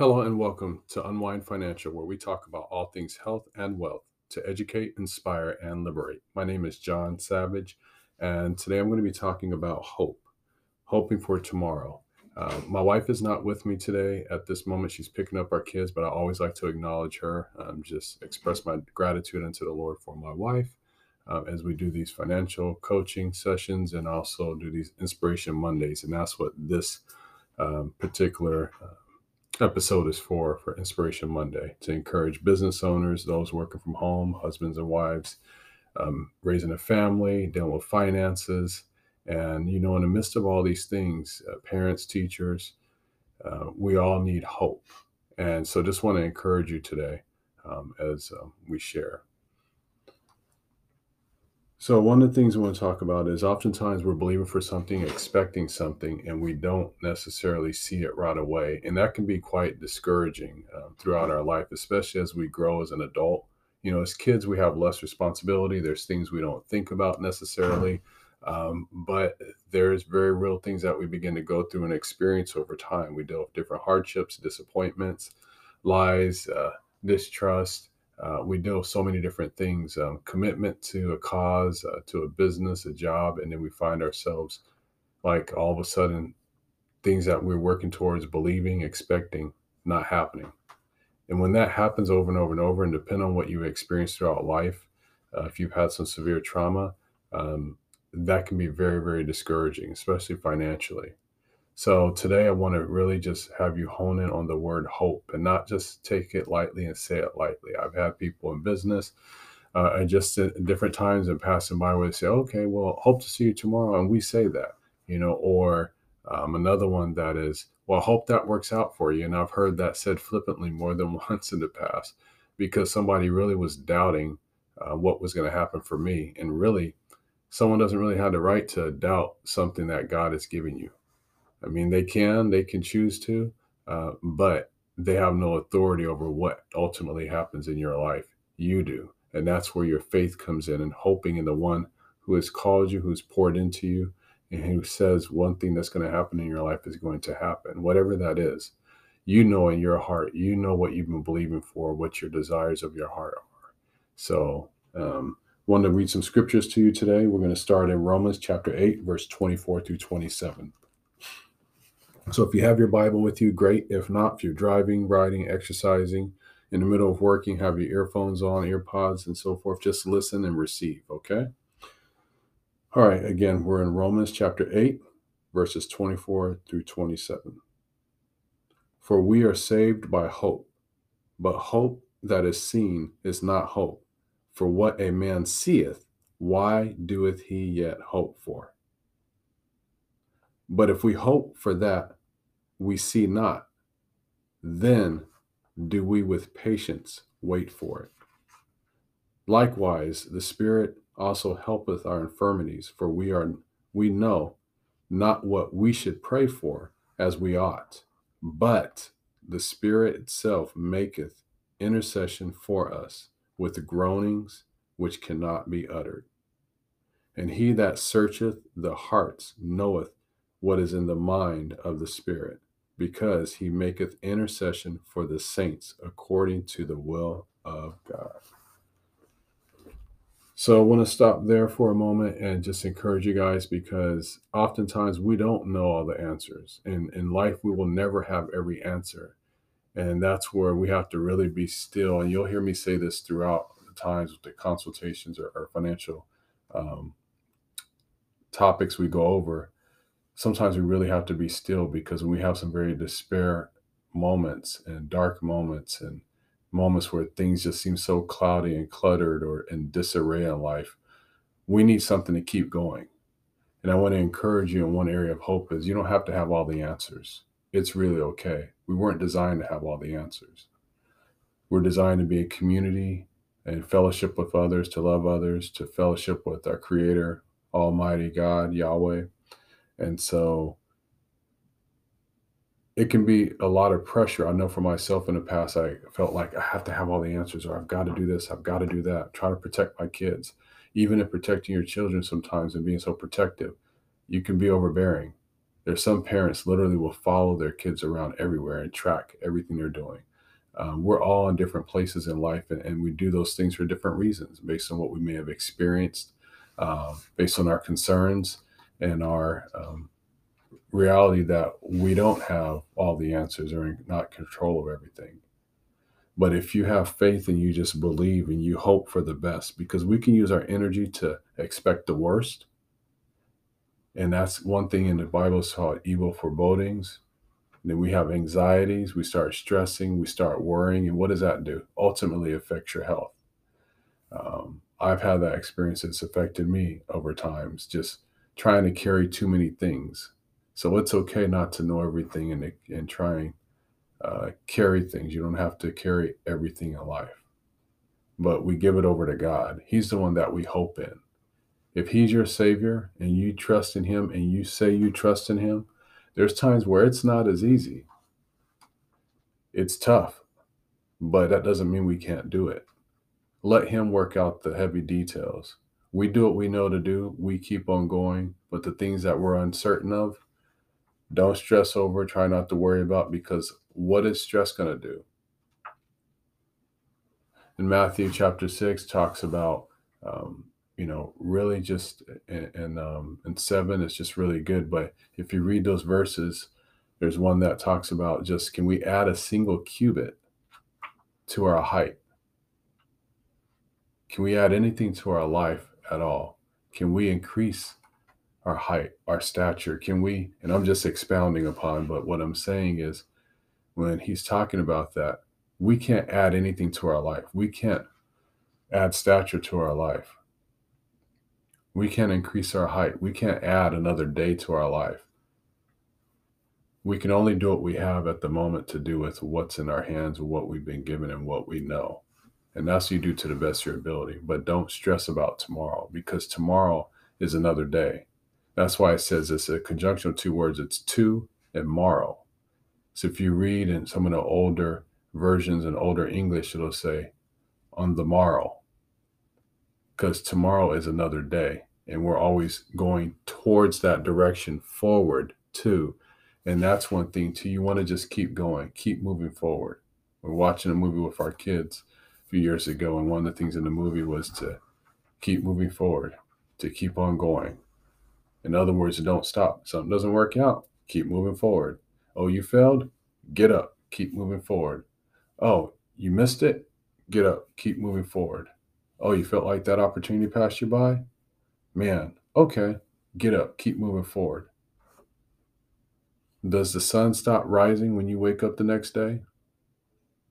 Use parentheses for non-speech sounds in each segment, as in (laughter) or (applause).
Hello and welcome to Unwind Financial, where we talk about all things health and wealth to educate, inspire, and liberate. My name is John Savage, and today I'm going to be talking about hope, hoping for tomorrow. Uh, my wife is not with me today at this moment. She's picking up our kids, but I always like to acknowledge her, um, just express my gratitude unto the Lord for my wife um, as we do these financial coaching sessions and also do these Inspiration Mondays. And that's what this um, particular uh, episode is for for Inspiration Monday to encourage business owners, those working from home, husbands and wives, um, raising a family, dealing with finances, and you know, in the midst of all these things, uh, parents, teachers, uh, we all need hope. And so, just want to encourage you today um, as um, we share. So, one of the things we want to talk about is oftentimes we're believing for something, expecting something, and we don't necessarily see it right away. And that can be quite discouraging um, throughout our life, especially as we grow as an adult. You know, as kids, we have less responsibility. There's things we don't think about necessarily, um, but there's very real things that we begin to go through and experience over time. We deal with different hardships, disappointments, lies, uh, distrust uh, we do so many different things um, commitment to a cause uh, to a business a job and then we find ourselves like all of a sudden things that we're working towards believing expecting not happening. And when that happens over and over and over and depending on what you experience throughout life uh, if you've had some severe trauma um, that can be very very discouraging especially financially so today I want to really just have you hone in on the word hope and not just take it lightly and say it lightly. I've had people in business uh, and just at different times and passing by where they say, okay, well, hope to see you tomorrow. And we say that, you know, or um, another one that is, well, hope that works out for you. And I've heard that said flippantly more than (laughs) once in the past because somebody really was doubting uh, what was going to happen for me. And really, someone doesn't really have the right to doubt something that God is giving you. I mean, they can, they can choose to, uh, but they have no authority over what ultimately happens in your life. You do. And that's where your faith comes in and hoping in the one who has called you, who's poured into you, and who says one thing that's going to happen in your life is going to happen, whatever that is. You know in your heart, you know what you've been believing for, what your desires of your heart are. So, um, want to read some scriptures to you today. We're going to start in Romans chapter 8, verse 24 through 27. So if you have your Bible with you, great. If not, if you're driving, riding, exercising, in the middle of working, have your earphones on, earpods, and so forth, just listen and receive, okay? All right, again, we're in Romans chapter 8, verses 24 through 27. For we are saved by hope, but hope that is seen is not hope. For what a man seeth, why doeth he yet hope for? But if we hope for that we see not, then do we with patience wait for it. Likewise, the Spirit also helpeth our infirmities, for we are we know not what we should pray for as we ought, but the Spirit itself maketh intercession for us with groanings which cannot be uttered. And he that searcheth the hearts knoweth what is in the mind of the Spirit, because he maketh intercession for the saints according to the will of God. So I want to stop there for a moment and just encourage you guys because oftentimes we don't know all the answers. In in life we will never have every answer. And that's where we have to really be still. And you'll hear me say this throughout the times with the consultations or, or financial um, topics we go over sometimes we really have to be still because when we have some very despair moments and dark moments and moments where things just seem so cloudy and cluttered or in disarray in life, we need something to keep going. And I want to encourage you in one area of hope is you don't have to have all the answers. It's really okay. We weren't designed to have all the answers. We're designed to be a community and fellowship with others, to love others, to fellowship with our Creator, Almighty God, Yahweh and so it can be a lot of pressure. I know for myself in the past, I felt like I have to have all the answers, or I've got to do this, I've got to do that. Try to protect my kids. Even in protecting your children, sometimes and being so protective, you can be overbearing. There's some parents literally will follow their kids around everywhere and track everything they're doing. Um, we're all in different places in life, and, and, we do those things for different reasons based on what we may have experienced, uh, based on our concerns and our um, reality that we don't have all the answers or not control of everything. But if you have faith and you just believe and you hope for the best, because we can use our energy to expect the worst. And that's one thing in the Bible is called evil forebodings. And then we have anxieties, we start stressing, we start worrying. And what does that do? Ultimately affects your health. Um, I've had that experience It's affected me over times, just trying to carry too many things. So it's okay not to know everything and, and trying uh, carry things. You don't have to carry everything in life, but we give it over to God. He's the one that we hope in. If He's your Savior and you trust in Him and you say you trust in Him, there's times where it's not as easy. It's tough, but that doesn't mean we can't do it. Let Him work out the heavy details. We do what we know to do, we keep on going, but the things that we're uncertain of, don't stress over, try not to worry about because what is stress going to do? In Matthew chapter 6 talks about, um, you know, really just, and, um, and 7 is just really good. But if you read those verses, there's one that talks about just can we add a single cubit to our height? Can we add anything to our life at all? Can we increase our height, our stature? Can we, and I'm just expounding upon, but what I'm saying is when he's talking about that, we can't add anything to our life. We can't add stature to our life. We can't increase our height. We can't add another day to our life. We can only do what we have at the moment to do with what's in our hands, what we've been given, and what we know. And that's what you do to the best of your ability. But don't stress about tomorrow because tomorrow is another day. That's why it says it's a conjunction of two words. It's to and morrow. So if you read in some of the older versions in older English, it'll say on the morrow, because tomorrow is another day. And we're always going towards that direction forward too. And that's one thing too. You want to just keep going, keep moving forward. We're watching a movie with our kids few years ago, and one of the things in the movie was to keep moving forward, to keep on going. In other words, don't stop. Something doesn't work out, keep moving forward. Oh, you failed? Get up, keep moving forward. Oh, you missed it? Get up, keep moving forward. Oh, you felt like that opportunity passed you by? Man, okay, get up, keep moving forward. Does the sun stop rising when you wake up the next day?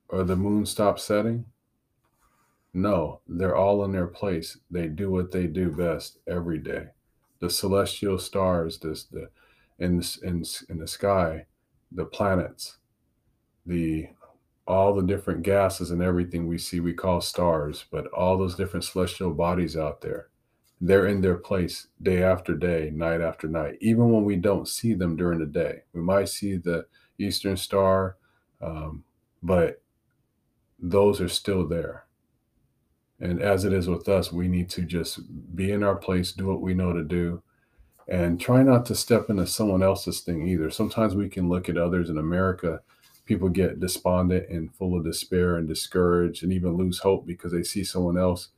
Or the moon stop setting? No, they're all in their place. They do what they do best every day. The celestial stars, this the in in in the sky, the planets, the all the different gases and everything we see we call stars, but all those different celestial bodies out there, they're in their place day after day, night after night, even when we don't see them during the day. We might see the Eastern Star, um, but those are still there. And as it is with us, we need to just be in our place, do what we know to do, and try not to step into someone else's thing either. Sometimes we can look at others in America, people get despondent and full of despair and discouraged and even lose hope because they see someone else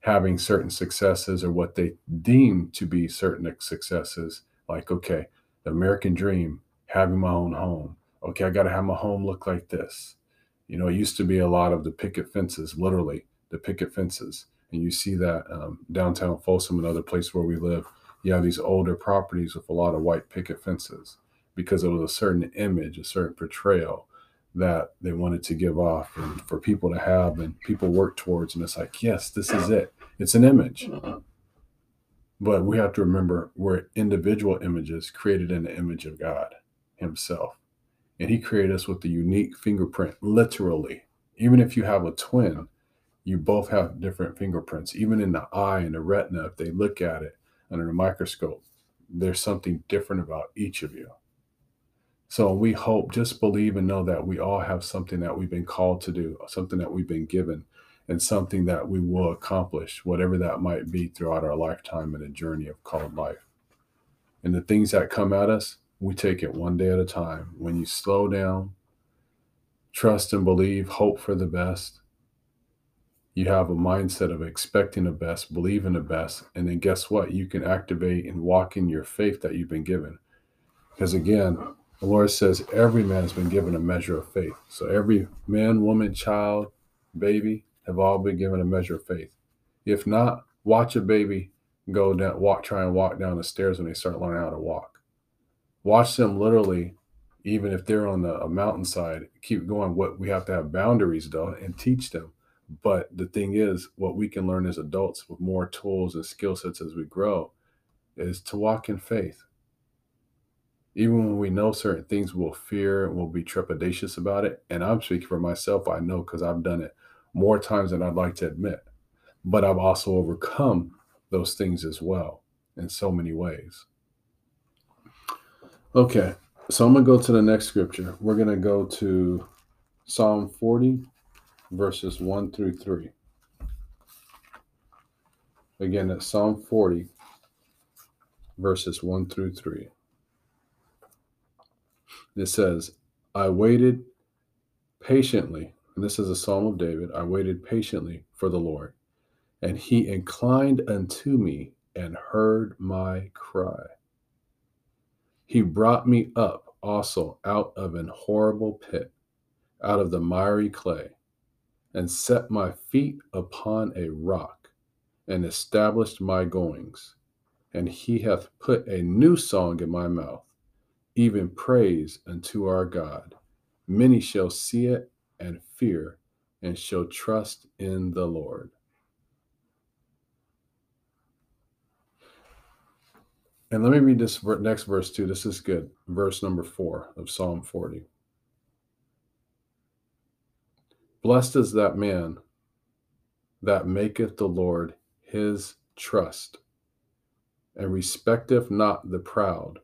having certain successes or what they deem to be certain successes. Like, okay, the American dream, having my own home. Okay, I got to have my home look like this. You know, it used to be a lot of the picket fences, literally the picket fences. And you see that um, downtown Folsom and other places where we live you have these older properties with a lot of white picket fences because it was a certain image, a certain portrayal that they wanted to give off and for people to have and people work towards. And it's like, yes, this is it. It's an image. But we have to remember we're individual images created in the image of God Himself. And He created us with a unique fingerprint, literally. Even if you have a twin, you both have different fingerprints. Even in the eye and the retina, if they look at it, under a microscope. There's something different about each of you. So we hope, just believe and know that we all have something that we've been called to do, something that we've been given, and something that we will accomplish, whatever that might be throughout our lifetime and a journey of called life. And the things that come at us, we take it one day at a time. When you slow down, trust and believe, hope for the best, you have a mindset of expecting the best, believing the best, and then guess what? You can activate and walk in your faith that you've been given. Because again, the Lord says every man has been given a measure of faith. So every man, woman, child, baby have all been given a measure of faith. If not, watch a baby go down, walk, try and walk down the stairs when they start learning how to walk. Watch them literally, even if they're on the, a mountainside, keep going. What we have to have boundaries though and teach them. But the thing is, what we can learn as adults with more tools and skill sets as we grow is to walk in faith. Even when we know certain things, we'll fear and we'll be trepidatious about it. And I'm speaking for myself, I know because I've done it more times than I'd like to admit. But I've also overcome those things as well in so many ways. Okay, so I'm going to go to the next scripture. We're going to go to Psalm 40, verses 1 through 3. Again, it's Psalm 40, verses 1 through 3. It says, I waited patiently, and this is a psalm of David. I waited patiently for the Lord, and he inclined unto me and heard my cry. He brought me up also out of an horrible pit, out of the miry clay, and set my feet upon a rock, and established my goings. And he hath put a new song in my mouth even praise unto our God. Many shall see it and fear and shall trust in the Lord. And let me read this next verse too. This is good. Verse number four of Psalm 40. Blessed is that man that maketh the Lord his trust, and respecteth not the proud,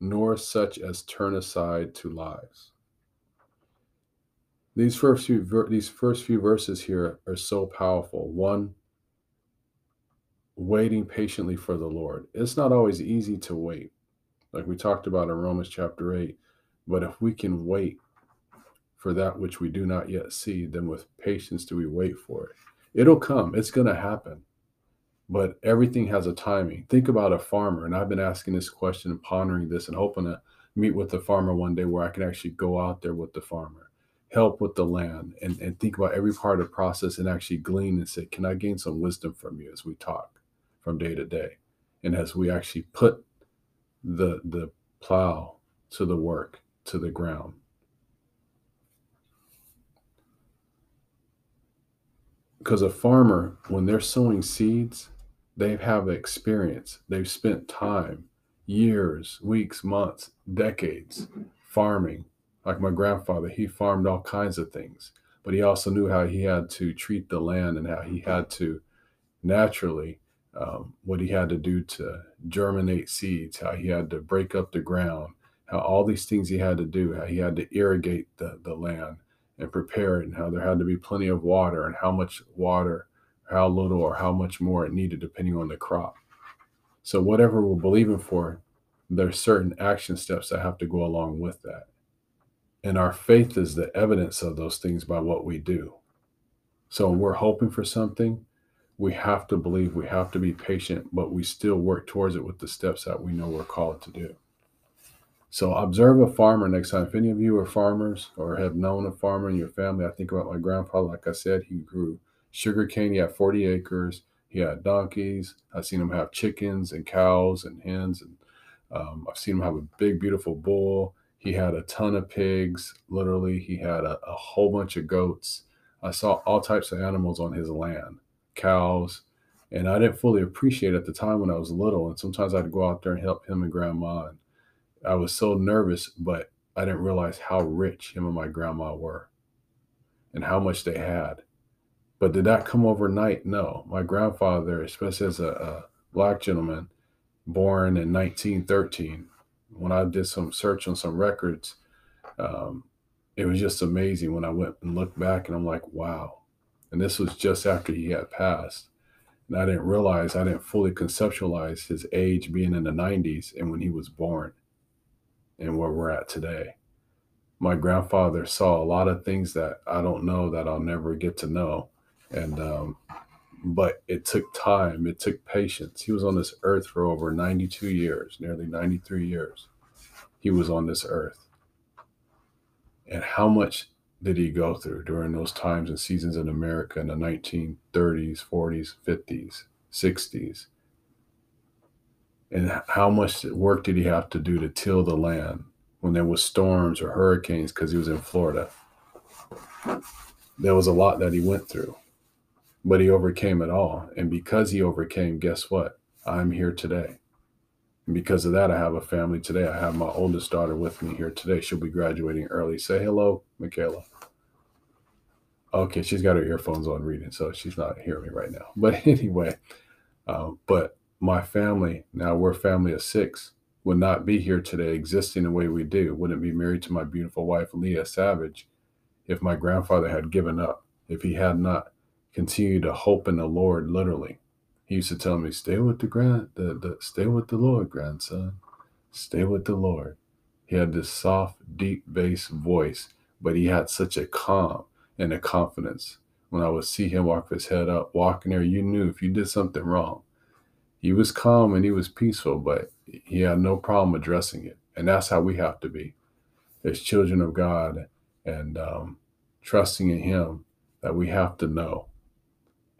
nor such as turn aside to lies. These first few these first few verses here are so powerful. One, waiting patiently for the Lord. It's not always easy to wait, like we talked about in Romans chapter eight. But if we can wait for that which we do not yet see, then with patience do we wait for it. It'll come. It's going to happen but everything has a timing. Think about a farmer, and I've been asking this question and pondering this and hoping to meet with the farmer one day where I can actually go out there with the farmer, help with the land, and, and think about every part of the process and actually glean and say, Can I gain some wisdom from you as we talk from day to day? And as we actually put the the plow to the work, to the ground. Because a farmer, when they're sowing seeds, they have experience. They've spent time, years, weeks, months, decades farming. Like my grandfather, he farmed all kinds of things, but he also knew how he had to treat the land and how he had to naturally um, what he had to do to germinate seeds, how he had to break up the ground, how all these things he had to do, how he had to irrigate the, the land and prepare it, and how there had to be plenty of water, and how much water how little or how much more it needed depending on the crop. So whatever we're believing for, there's certain action steps that have to go along with that. And our faith is the evidence of those things by what we do. So we're hoping for something, we have to believe, we have to be patient, but we still work towards it with the steps that we know we're called to do. So observe a farmer next time. If any of you are farmers or have known a farmer in your family, I think about my grandfather. Like I said, he grew sugarcane. He had 40 acres. He had donkeys. I've seen him have chickens and cows and hens. And um, I've seen him have a big, beautiful bull. He had a ton of pigs. Literally, he had a, a whole bunch of goats. I saw all types of animals on his land, cows. And I didn't fully appreciate at the time when I was little. And sometimes I'd go out there and help him and grandma. And I was so nervous, but I didn't realize how rich him and my grandma were and how much they had but did that come overnight? No. My grandfather, especially as a, a black gentleman born in 1913, when I did some search on some records, um, it was just amazing when I went and looked back and I'm like, wow. And this was just after he had passed. And I didn't realize, I didn't fully conceptualize his age being in the 90s and when he was born. And where we're at today. My grandfather saw a lot of things that I don't know that I'll never get to know. And, um, but it took time, it took patience. He was on this earth for over 92 years, nearly 93 years. He was on this earth. And how much did he go through during those times and seasons in America in the 1930s, 40s, 50s, 60s? And how much work did he have to do to till the land when there was storms or hurricanes because he was in Florida? There was a lot that he went through, but he overcame it all. And because he overcame, guess what? I'm here today. And because of that, I have a family today. I have my oldest daughter with me here today. She'll be graduating early. Say hello, Michaela. Okay, she's got her earphones on reading, so she's not hearing me right now. (laughs) But anyway, uh, but my family, now we're a family of six, would not be here today existing the way we do. Wouldn't be married to my beautiful wife, Leah Savage, if my grandfather had given up, if he had not continued to hope in the Lord, literally. He used to tell me, stay with the grand, the, the stay with the Lord, grandson. Stay with the Lord. He had this soft, deep bass voice, but he had such a calm and a confidence. When I would see him walk his head up, walking there, you knew if you did something wrong, he was calm and he was peaceful, but he had no problem addressing it. And that's how we have to be as children of God and um, trusting in him that we have to know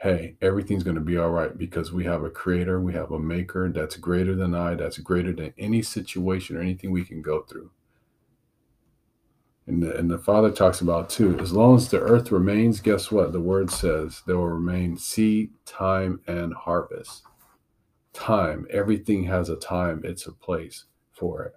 hey, everything's going to be all right because we have a creator, we have a maker that's greater than I, that's greater than any situation or anything we can go through. And the, and the Father talks about too, as long as the earth remains, guess what? The word says there will remain seed, time, and harvest time. Everything has a time, it's a place for it.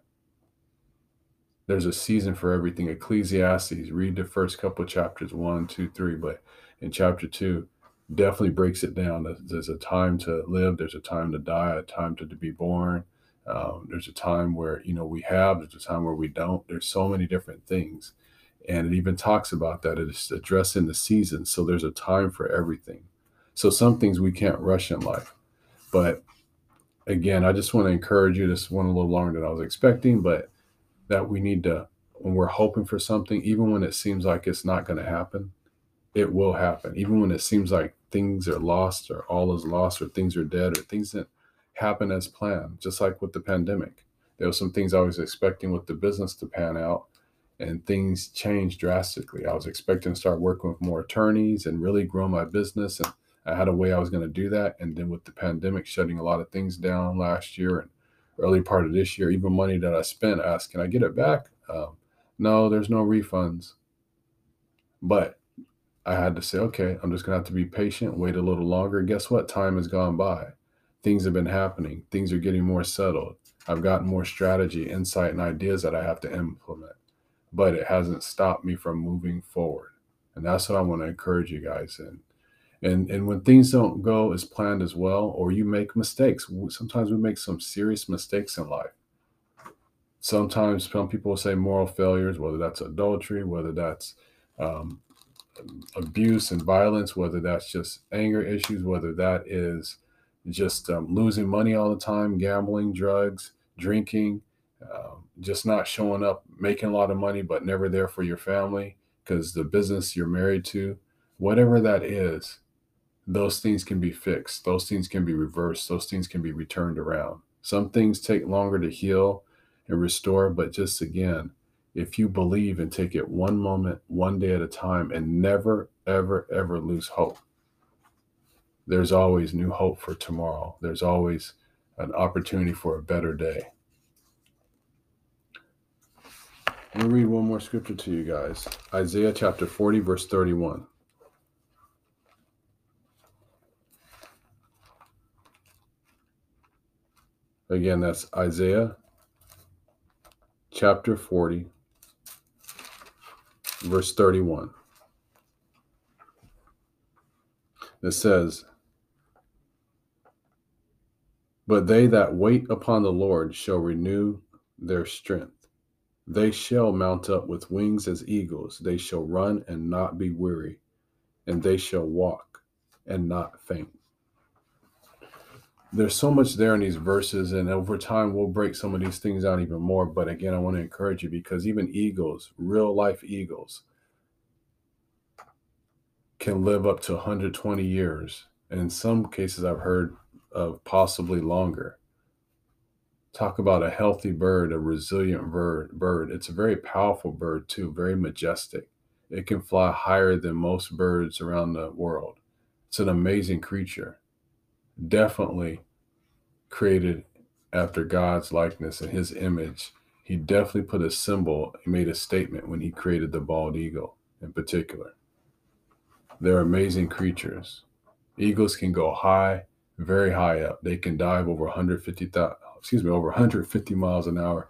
There's a season for everything. Ecclesiastes, read the first couple chapters one, two, three, but in chapter two, definitely breaks it down. There's a time to live, there's a time to die, a time to, to be born. Um, there's a time where you know we have, there's a time where we don't. There's so many different things, and it even talks about that. It's addressing the seasons. So there's a time for everything. So some things we can't rush in life, but again, I just want to encourage you. This went a little longer than I was expecting, but that we need to, when we're hoping for something, even when it seems like it's not going to happen, it will happen. Even when it seems like things are lost or all is lost or things are dead or things that happen as planned, just like with the pandemic. There were some things I was expecting with the business to pan out and things changed drastically. I was expecting to start working with more attorneys and really grow my business and I had a way I was going to do that. And then with the pandemic shutting a lot of things down last year and early part of this year, even money that I spent, I asked, can I get it back? Um, no, there's no refunds. But I had to say, okay, I'm just going to have to be patient, wait a little longer. Guess what? Time has gone by. Things have been happening. Things are getting more settled. I've gotten more strategy, insight, and ideas that I have to implement. But it hasn't stopped me from moving forward. And that's what I want to encourage you guys in and and when things don't go as planned as well or you make mistakes sometimes we make some serious mistakes in life. Sometimes some people say moral failures whether that's adultery whether that's um, abuse and violence whether that's just anger issues whether that is just um, losing money all the time gambling drugs drinking um, just not showing up making a lot of money but never there for your family because the business you're married to whatever that is those things can be fixed. Those things can be reversed. Those things can be returned around. Some things take longer to heal and restore, but just again, if you believe and take it one moment, one day at a time, and never, ever, ever lose hope, there's always new hope for tomorrow. There's always an opportunity for a better day. Let me read one more scripture to you guys Isaiah chapter 40, verse 31. Again, that's Isaiah chapter 40, verse 31. It says, But they that wait upon the Lord shall renew their strength. They shall mount up with wings as eagles. They shall run and not be weary, and they shall walk and not faint. There's so much there in these verses, and over time we'll break some of these things down even more. But again, I want to encourage you because even eagles, real life eagles, can live up to 120 years. And in some cases, I've heard of possibly longer. Talk about a healthy bird, a resilient bird. Bird. It's a very powerful bird too, very majestic. It can fly higher than most birds around the world. It's an amazing creature definitely created after God's likeness and his image. He definitely put a symbol, he made a statement when he created the bald eagle in particular. They're amazing creatures. Eagles can go high, very high up. They can dive over 150, excuse me, over 150 miles an hour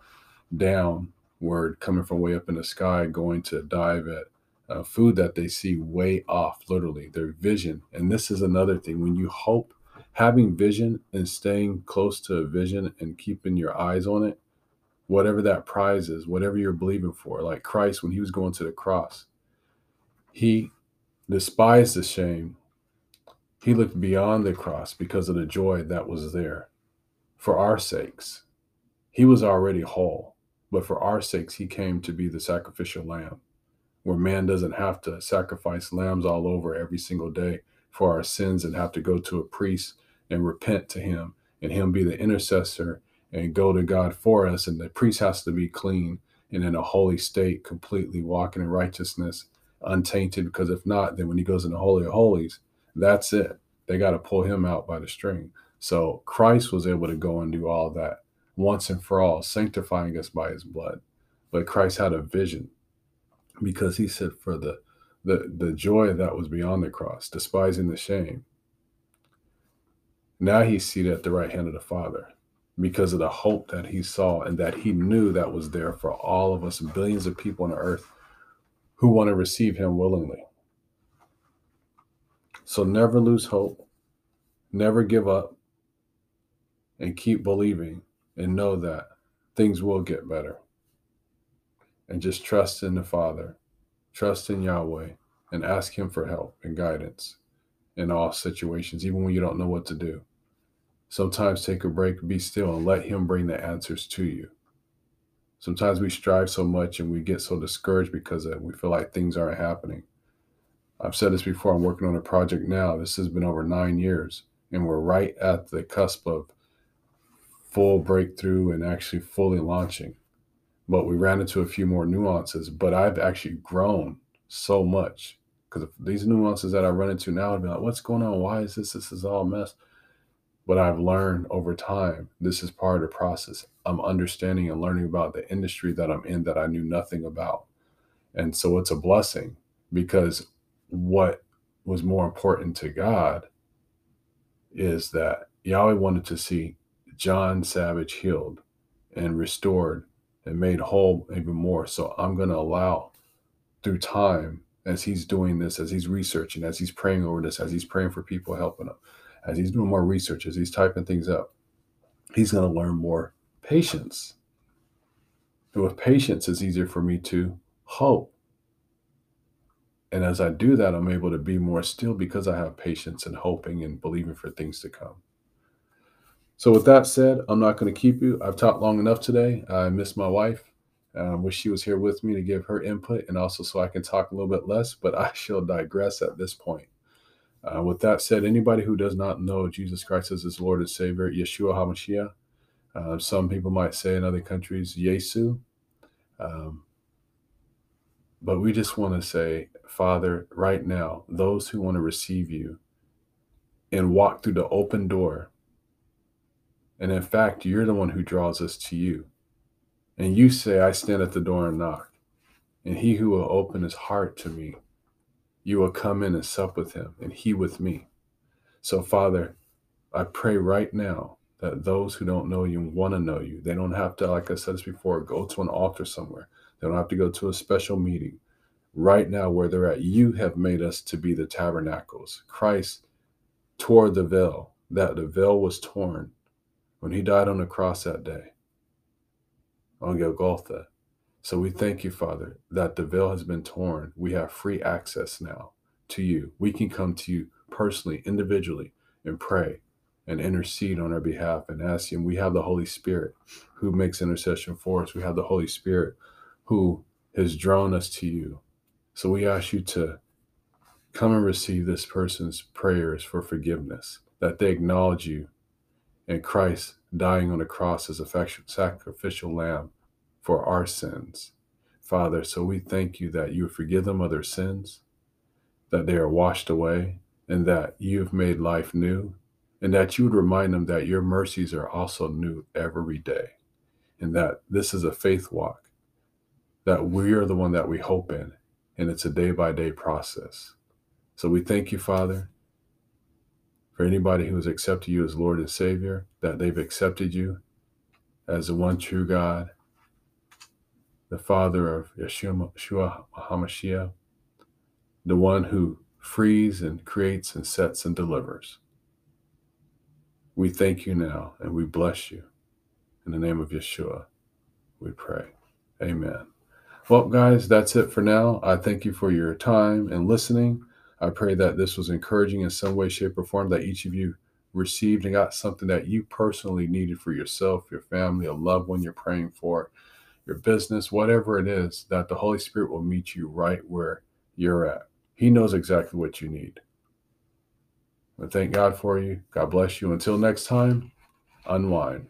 downward, coming from way up in the sky, going to dive at uh, food that they see way off, literally, their vision. And this is another thing when you hope having vision and staying close to a vision and keeping your eyes on it, whatever that prize is, whatever you're believing for, like Christ when he was going to the cross, he despised the shame. He looked beyond the cross because of the joy that was there for our sakes. He was already whole, but for our sakes, he came to be the sacrificial lamb, where man doesn't have to sacrifice lambs all over every single day for our sins and have to go to a priest and repent to him and him be the intercessor and go to God for us. And the priest has to be clean and in a holy state, completely walking in righteousness, untainted. Because if not, then when he goes in the Holy of Holies, that's it. They got to pull him out by the string. So Christ was able to go and do all that once and for all, sanctifying us by his blood. But Christ had a vision because he said, for the the, the joy that was beyond the cross, despising the shame, now he's seated at the right hand of the Father because of the hope that he saw and that he knew that was there for all of us, billions of people on earth who want to receive him willingly. So never lose hope, never give up, and keep believing and know that things will get better. And just trust in the Father, trust in Yahweh, and ask Him for help and guidance in all situations, even when you don't know what to do. Sometimes take a break, be still, and let Him bring the answers to you. Sometimes we strive so much and we get so discouraged because we feel like things aren't happening. I've said this before, I'm working on a project now. This has been over nine years, and we're right at the cusp of full breakthrough and actually fully launching. But we ran into a few more nuances, but I've actually grown so much because these nuances that I run into now, I'd be like, what's going on? Why is this? This is all a mess but I've learned over time this is part of the process. I'm understanding and learning about the industry that I'm in that I knew nothing about. And so it's a blessing because what was more important to God is that Yahweh wanted to see John Savage healed and restored and made whole even more. So I'm going to allow through time as he's doing this, as he's researching, as he's praying over this, as he's praying for people helping him, as he's doing more research, as he's typing things up, he's going to learn more patience. And with patience, it's easier for me to hope. And as I do that, I'm able to be more still because I have patience and hoping and believing for things to come. So, with that said, I'm not going to keep you. I've talked long enough today. I miss my wife. I wish she was here with me to give her input and also so I can talk a little bit less, but (laughs) I shall digress at this point. Uh, with that said, anybody who does not know Jesus Christ as his Lord and Savior, Yeshua HaMashiach, uh, some people might say in other countries, Yesu. Um, but we just want to say, Father, right now, those who want to receive you and walk through the open door, and in fact, you're the one who draws us to you. And you say, I stand at the door and knock, and he who will open his heart to me, you will come in and sup with him and he with me. So, Father, I pray right now that those who don't know you want to know you, they don't have to, like I said before, go to an altar somewhere. They don't have to go to a special meeting. Right now, where they're at, you have made us to be the tabernacles. Christ tore the veil, that the veil was torn when he died on the cross that day on Golgotha. So we thank you, Father, that the veil has been torn. We have free access now to you. We can come to you personally, individually, and pray and intercede on our behalf and ask Him. We have the Holy Spirit who makes intercession for us. We have the Holy Spirit who has drawn us to you. So we ask you to come and receive this person's prayers for forgiveness, that they acknowledge you and Christ dying on the cross as a sacrificial lamb for our sins. Father, so we thank you that you forgive them of their sins, that they are washed away, and that you have made life new, and that you would remind them that your mercies are also new every day, and that this is a faith walk, that we are the one that we hope in, and it's a day by day process. So we thank you, Father, for anybody who has accepted you as Lord and Savior, that they've accepted you as the one true God, the Father of Yeshua, HaMashiach, the one who frees and creates and sets and delivers. We thank you now and we bless you. In the name of Yeshua, we pray. Amen. Well, guys, that's it for now. I thank you for your time and listening. I pray that this was encouraging in some way, shape, or form, that each of you received and got something that you personally needed for yourself, your family, a loved one you're praying for, your business, whatever it is, that the Holy Spirit will meet you right where you're at. He knows exactly what you need. I thank God for you. God bless you. Until next time, unwind.